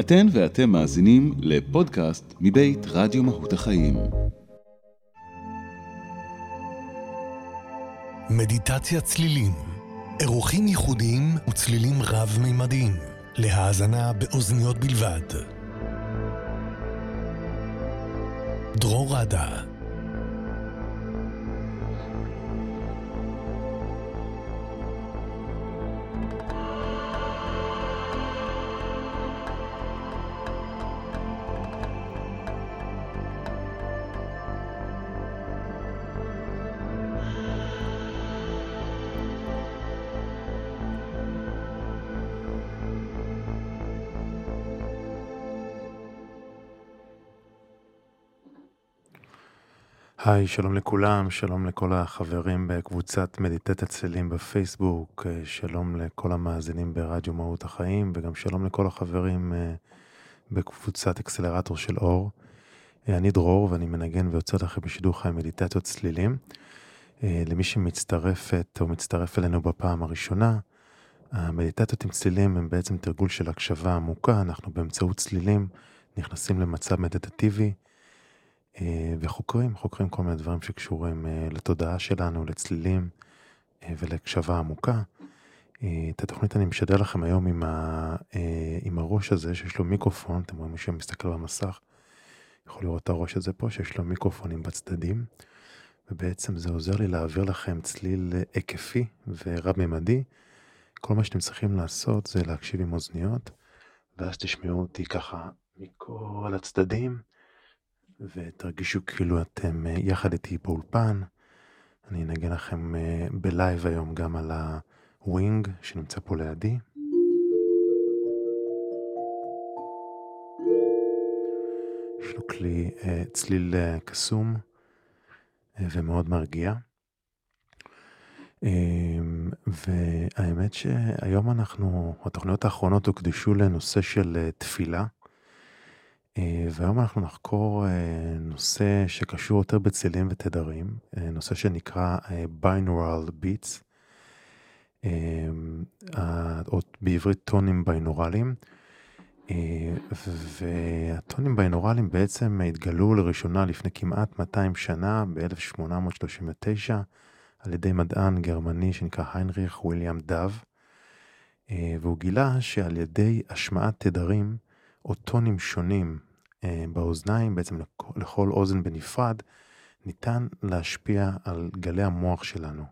אתן ואתם מאזינים לפודקאסט מבית רדיו מהות החיים. מדיטציה צלילים, אירוחים ייחודיים וצלילים רב-מימדיים, להאזנה באוזניות בלבד. דרור רדה היי, שלום לכולם, שלום לכל החברים בקבוצת מדיטת צלילים בפייסבוק, אה, שלום לכל המאזינים ברדיו מהות החיים, וגם שלום לכל החברים אה, בקבוצת אקסלרטור של אור. אה, אני דרור ואני מנגן ויוצא לכם בשידור חי מדיטציות צלילים. למי שמצטרפת או מצטרף אלינו בפעם הראשונה, המדיטציות עם צלילים הם בעצם תרגול של הקשבה עמוקה, אנחנו באמצעות צלילים נכנסים למצב מדיטטיבי. אה, וחוקרים, חוקרים כל מיני דברים שקשורים אה, לתודעה שלנו, לצלילים אה, ולהקשבה עמוקה. את התוכנית אני משדר לכם היום עם, ה, עם הראש הזה שיש לו מיקרופון, אתם רואים מי שמסתכל במסך, יכול לראות את הראש הזה פה שיש לו מיקרופונים בצדדים, ובעצם זה עוזר לי להעביר לכם צליל היקפי ורב-ממדי. כל מה שאתם צריכים לעשות זה להקשיב עם אוזניות, ואז תשמעו אותי ככה מכל הצדדים. ותרגישו כאילו אתם אה, יחד איתי באולפן. אני אנגן לכם אה, ב live היום גם על ה wing שנמצא פה לידי. יש לו כלי אה, צליל קסום ומאוד מרגיע. והאמת שהיום אנחנו, התוכניות האחרונות הוקדשו לנושא של תפילה. אה, והיום אנחנו נחקור אה, נושא שקשור יותר בצלילים ותדרים, אה, נושא שנקרא binaural beats, או בעברית טונים ביינורליים. והטונים ביינורליים בעצם התגלו לראשונה לפני כמעט 200 שנה, ב-1839, על ידי מדען גרמני שנקרא היינריך וויליאם דב, והוא גילה שעל ידי השמעת תדרים, או טונים שונים באוזניים, בעצם לכל אוזן בנפרד, ניתן להשפיע על גלי המוח שלנו.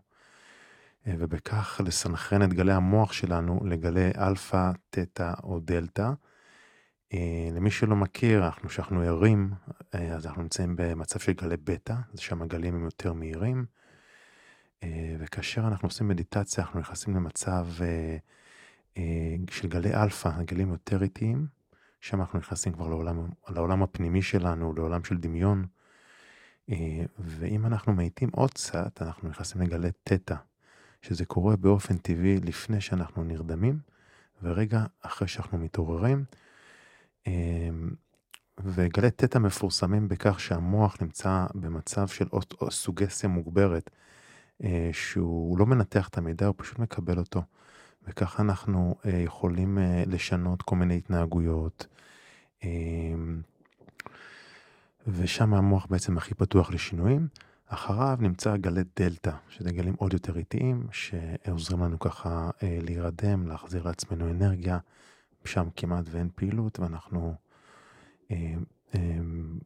אה, ובכך לסנכרן את גלי המוח שלנו לגלי אלפא, תטא או דלתא. אה, למי שלא מכיר, אנחנו שאנחנו ערים, אז אנחנו נמצאים במצב של גלי בטא, זה שם הגלים הם יותר מהירים. וכאשר אנחנו עושים מדיטציה, אנחנו נכנסים למצב של גלי אלפא, גלים יותר איטיים, שם אנחנו נכנסים כבר לעולם, לעולם הפנימי שלנו, לעולם של דמיון. אה, ואם אנחנו מאיטים עוד קצת, אנחנו נכנסים לגלי תטא, שזה קורה באופן טבעי לפני שאנחנו נרדמים, ורגע אחרי שאנחנו מתעוררים. אה, וגלי תטא מפורסמים בכך שהמוח נמצא במצב של סוגסיה מוגברת, אה, שהוא לא מנתח את המידע, הוא פשוט מקבל אותו. וככה אנחנו אה, יכולים אה, לשנות כל מיני התנהגויות. אה, ושם המוח בעצם הכי פתוח לשינויים. אחריו נמצא גלי דלתא, שזה גלים עוד יותר איטיים, שעוזרים לנו ככה להירדם, להחזיר לעצמנו אנרגיה. שם כמעט ואין פעילות, ואנחנו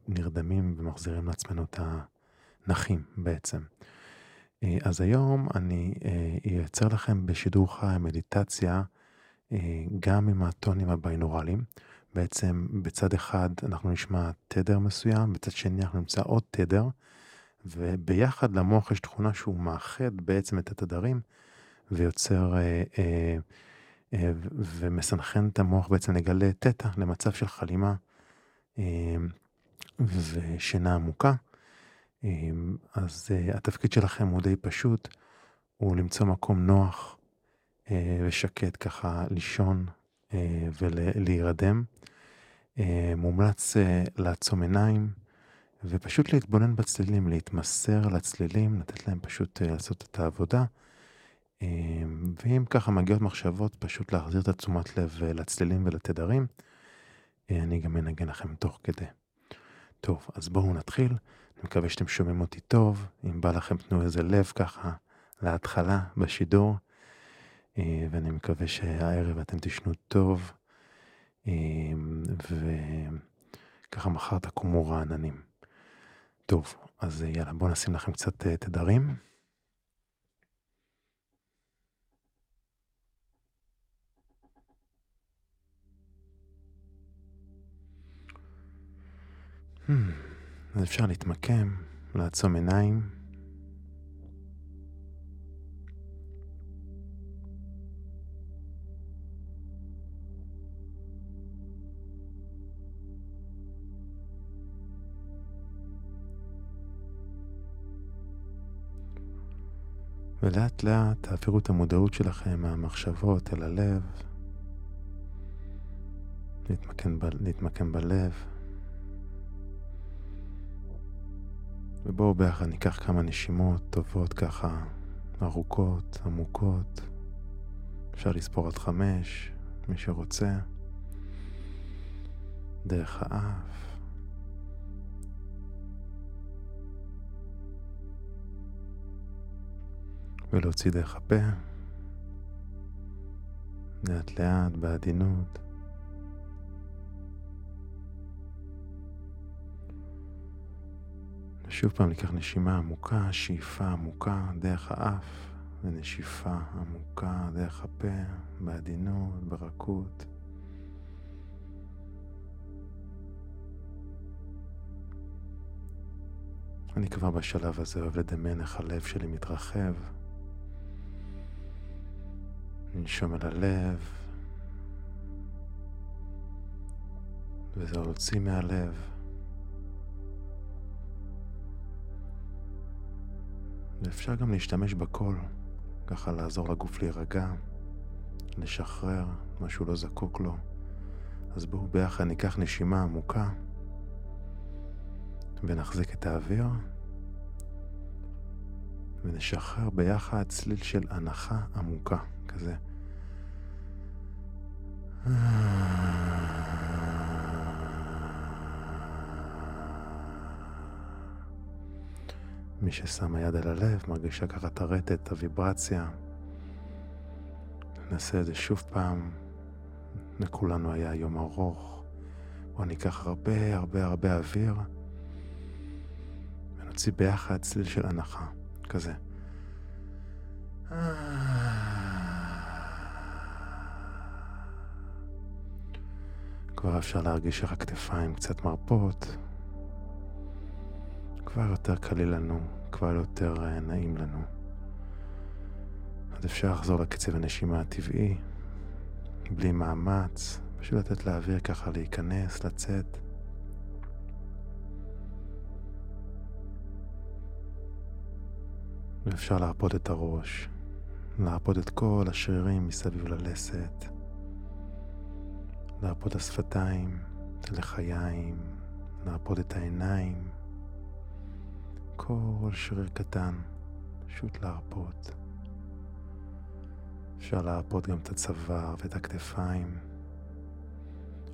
נרדמים ומחזירים לעצמנו את הנחים בעצם. אה, אז היום אני אייצר אה, לכם בשידור חי מדיטציה אה, גם עם הטונים הביינורליים. בעצם בצד אחד אנחנו נשמע תדר מסוים, בצד שני אנחנו נמצא עוד תדר, וביחד למוח יש תכונה שהוא מאחד בעצם את התדרים ויוצר ומסנכרן את המוח בעצם לגלה תטא למצב של חלימה ושינה עמוקה. אמ, אז אה, התפקיד שלכם הוא די פשוט, הוא למצוא מקום נוח אה, ושקט ככה לישון אה, ולהירדם. מומלץ לעצום עיניים ופשוט להתבונן בצלילים, להתמסר לצלילים, לתת להם פשוט לעשות את העבודה. ואם ככה מגיעות מחשבות, פשוט להחזיר את התשומת לב לצלילים ולתדרים. אני גם אנגן לכם תוך כדי. טוב, אז בואו נתחיל. אני מקווה שאתם שומעים אותי טוב. אם בא לכם תנו איזה לב ככה להתחלה בשידור. ואני מקווה שהערב אתם תשנו טוב. וככה מחר תקומו רעננים. טוב, אז יאללה, בואו נשים לכם קצת תדרים. Hmm, אז אפשר להתמקם, לעצום עיניים. ולאט לאט תעבירו את המודעות שלכם מהמחשבות אל הלב, להתמקם, ב... להתמקם בלב. ובואו ביחד ניקח כמה נשימות טובות ככה, ארוכות, עמוקות. אפשר לספור עד חמש, מי שרוצה. דרך האף. ולהוציא דרך הפה. לאט לאט, בעדינות. שוב פעם ניקח נשימה עמוקה, שאיפה עמוקה דרך האף, ונשיפה עמוקה דרך הפה, בעדינות, ברכות. אני כבר בשלב הזה אוהב לדמיין איך הלב שלי מתרחב. ננשום אל הלב, וזה להוציא מהלב. ואפשר גם להשתמש בקול, ככה לעזור לגוף להירגע, לשחרר מה שהוא לא זקוק לו. אז בואו ביחד ניקח נשימה עמוקה ונחזיק את האוויר ונשחרר ביחד צליל של הנחה עמוקה כזה. מי ששם היד על הלב מרגישה ככה הרטט, את הוויברציה. נעשה את זה שוב פעם. לכולנו היה יום ארוך. בואו ניקח הרבה הרבה הרבה אוויר ונוציא ביחד צליל של הנחה, כזה. כבר אפשר להרגיש איך הכתפיים קצת מרפות. כבר יותר קליל לנו, כבר יותר אה, נעים לנו. אז אפשר לחזור לקצב הנשימה הטבעי, בלי מאמץ, פשוט לתת לאוויר ככה להיכנס, לצאת. ואפשר להרפות את הראש, להרפות את כל השרירים מסביב ללסת, להרפות את השפתיים, את הלחיים, להרפות את העיניים. כל שריר קטן, פשוט להרפות. אפשר להרפות גם את הצוואר ואת הכתפיים.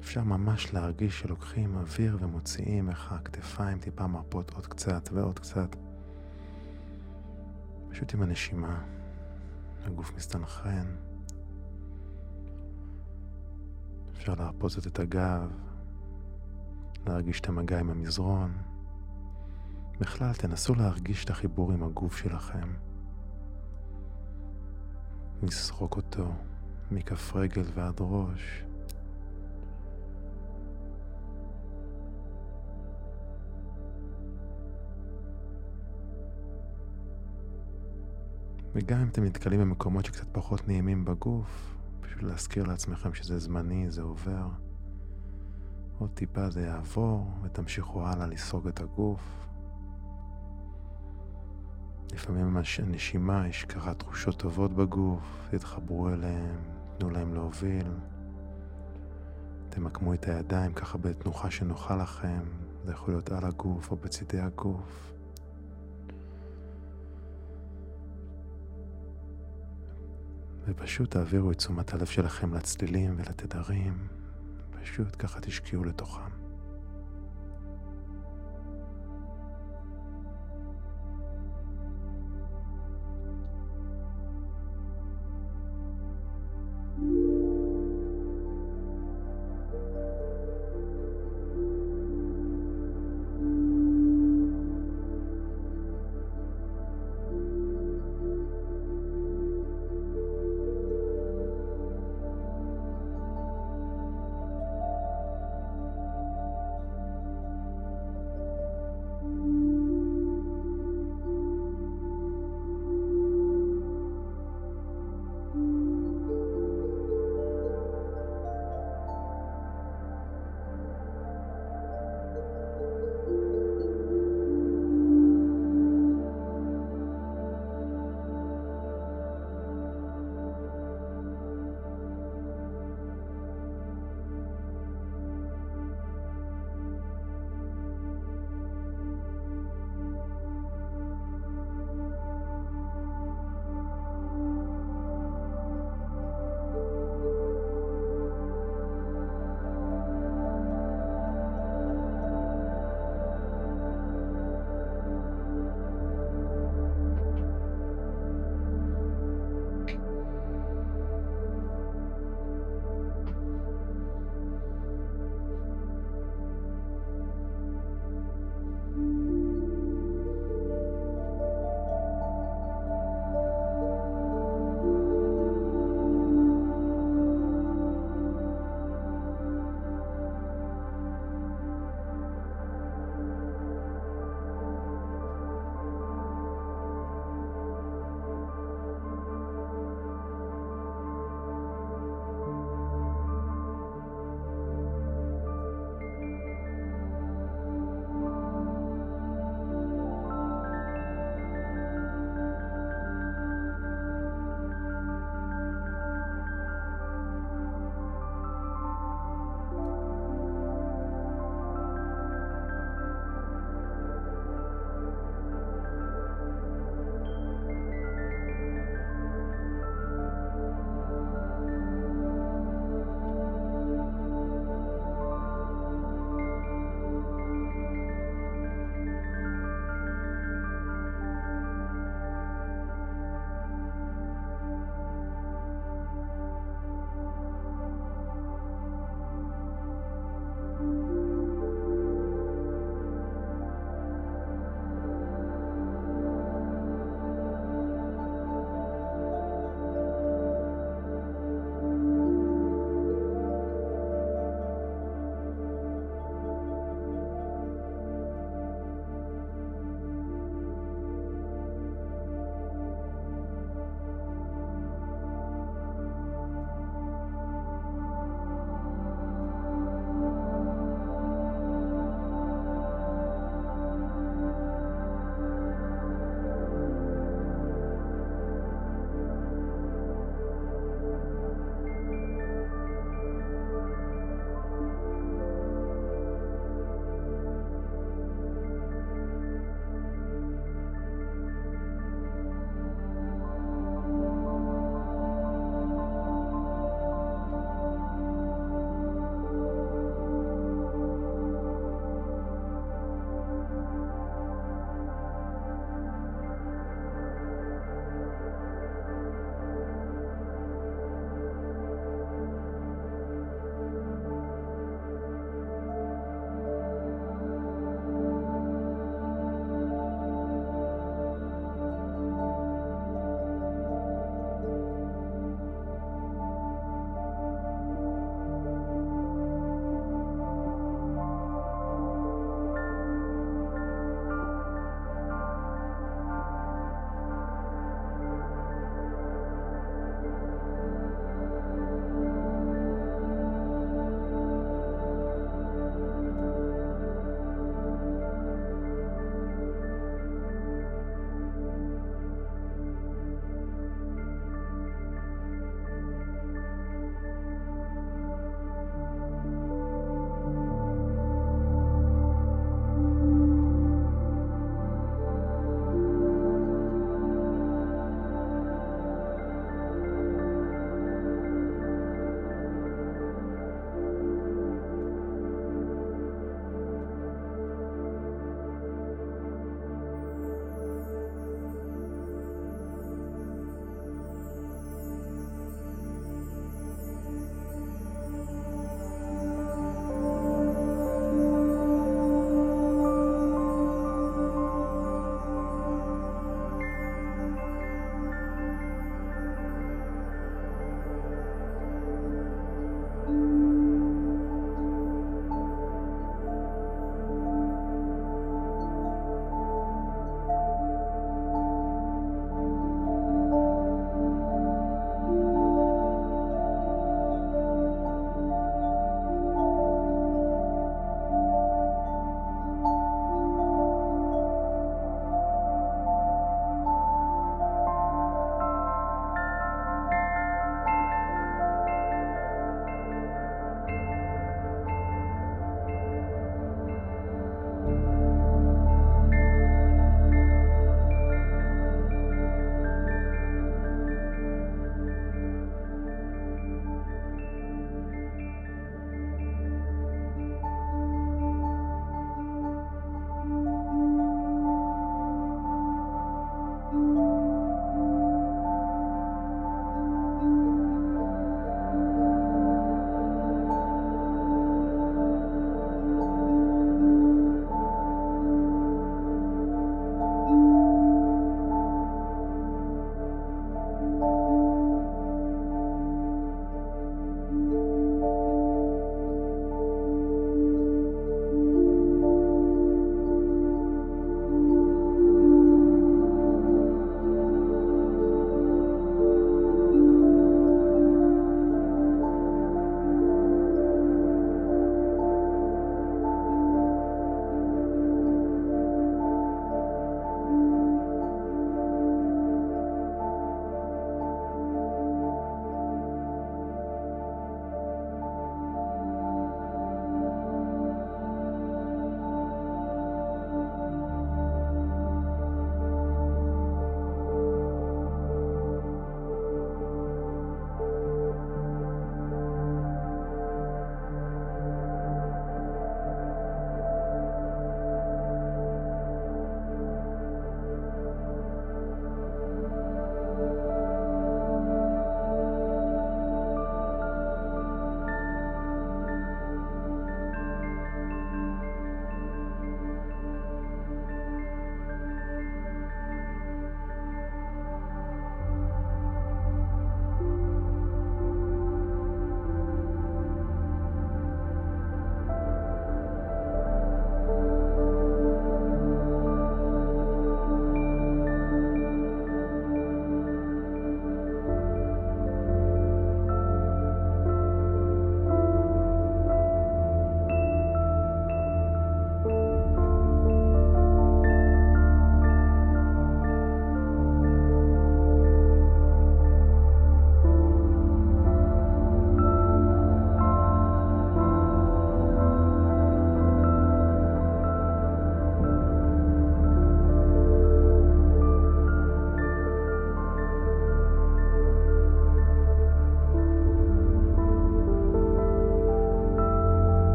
אפשר ממש להרגיש שלוקחים אוויר ומוציאים איך הכתפיים טיפה מרפות עוד קצת ועוד קצת. פשוט עם הנשימה, הגוף מסתנכרן. אפשר להרפות את הגב, להרגיש את המגע עם המזרון. בכלל, תנסו להרגיש את החיבור עם הגוף שלכם. לסרוק אותו מכף רגל ועד ראש. וגם אם אתם נתקלים במקומות שקצת פחות נעימים בגוף, פשוט להזכיר לעצמכם שזה זמני, זה עובר. עוד טיפה זה יעבור, ותמשיכו הלאה לסרוג את הגוף. לפעמים הנשימה, יש ככה תחושות טובות בגוף, תתחברו אליהם, תנו להם להוביל. תמקמו את הידיים ככה בתנוחה שנוחה לכם, זה יכול להיות על הגוף או בצידי הגוף. ופשוט תעבירו את תשומת הלב שלכם לצלילים ולתדרים, פשוט ככה תשקיעו לתוכם.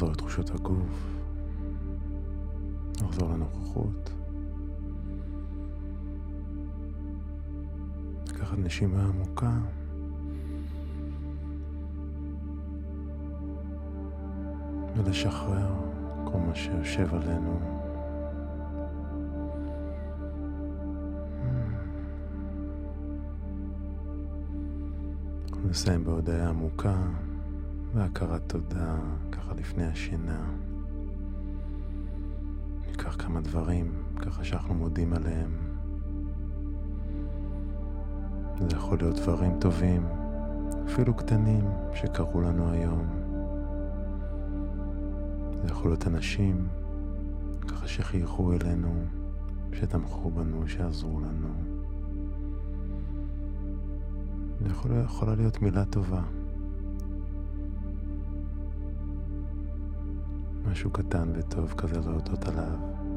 לחזור לתחושות הגוף, לחזור לנוכחות. לקחת נשימה עמוקה. ולשחרר כל מה שיושב עלינו. אנחנו נסיים בהודעה עמוקה והכרת תודה, ככה לפני השינה. ניקח כמה דברים, ככה שאנחנו מודים עליהם. זה יכול להיות דברים טובים, אפילו קטנים, שקרו לנו היום. זה יכול להיות אנשים, ככה שחייכו אלינו, שתמכו בנו, שעזרו לנו. זה יכול, יכולה להיות מילה טובה. משהו קטן וטוב כזה להודות עליו.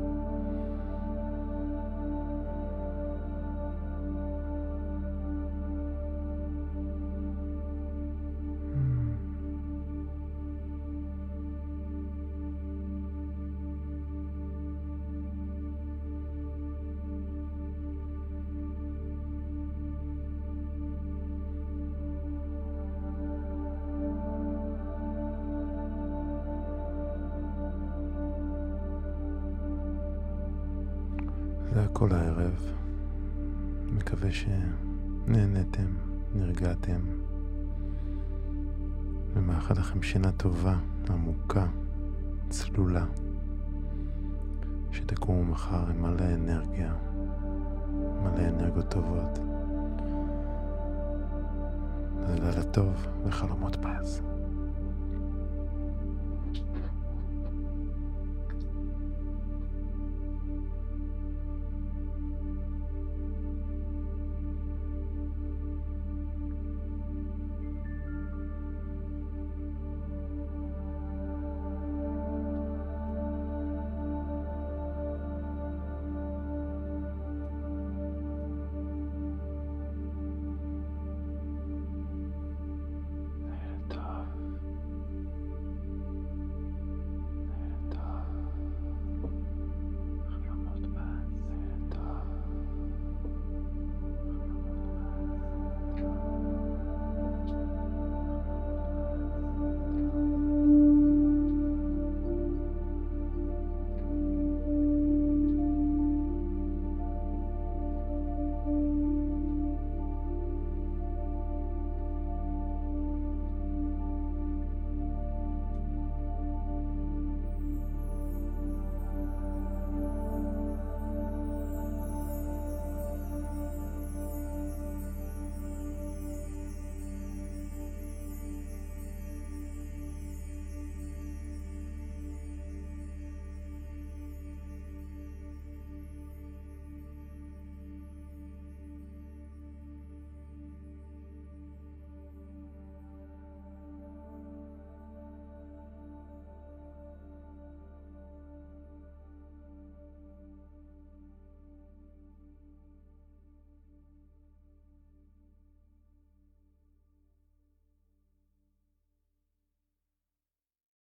טוב וחלומות פז.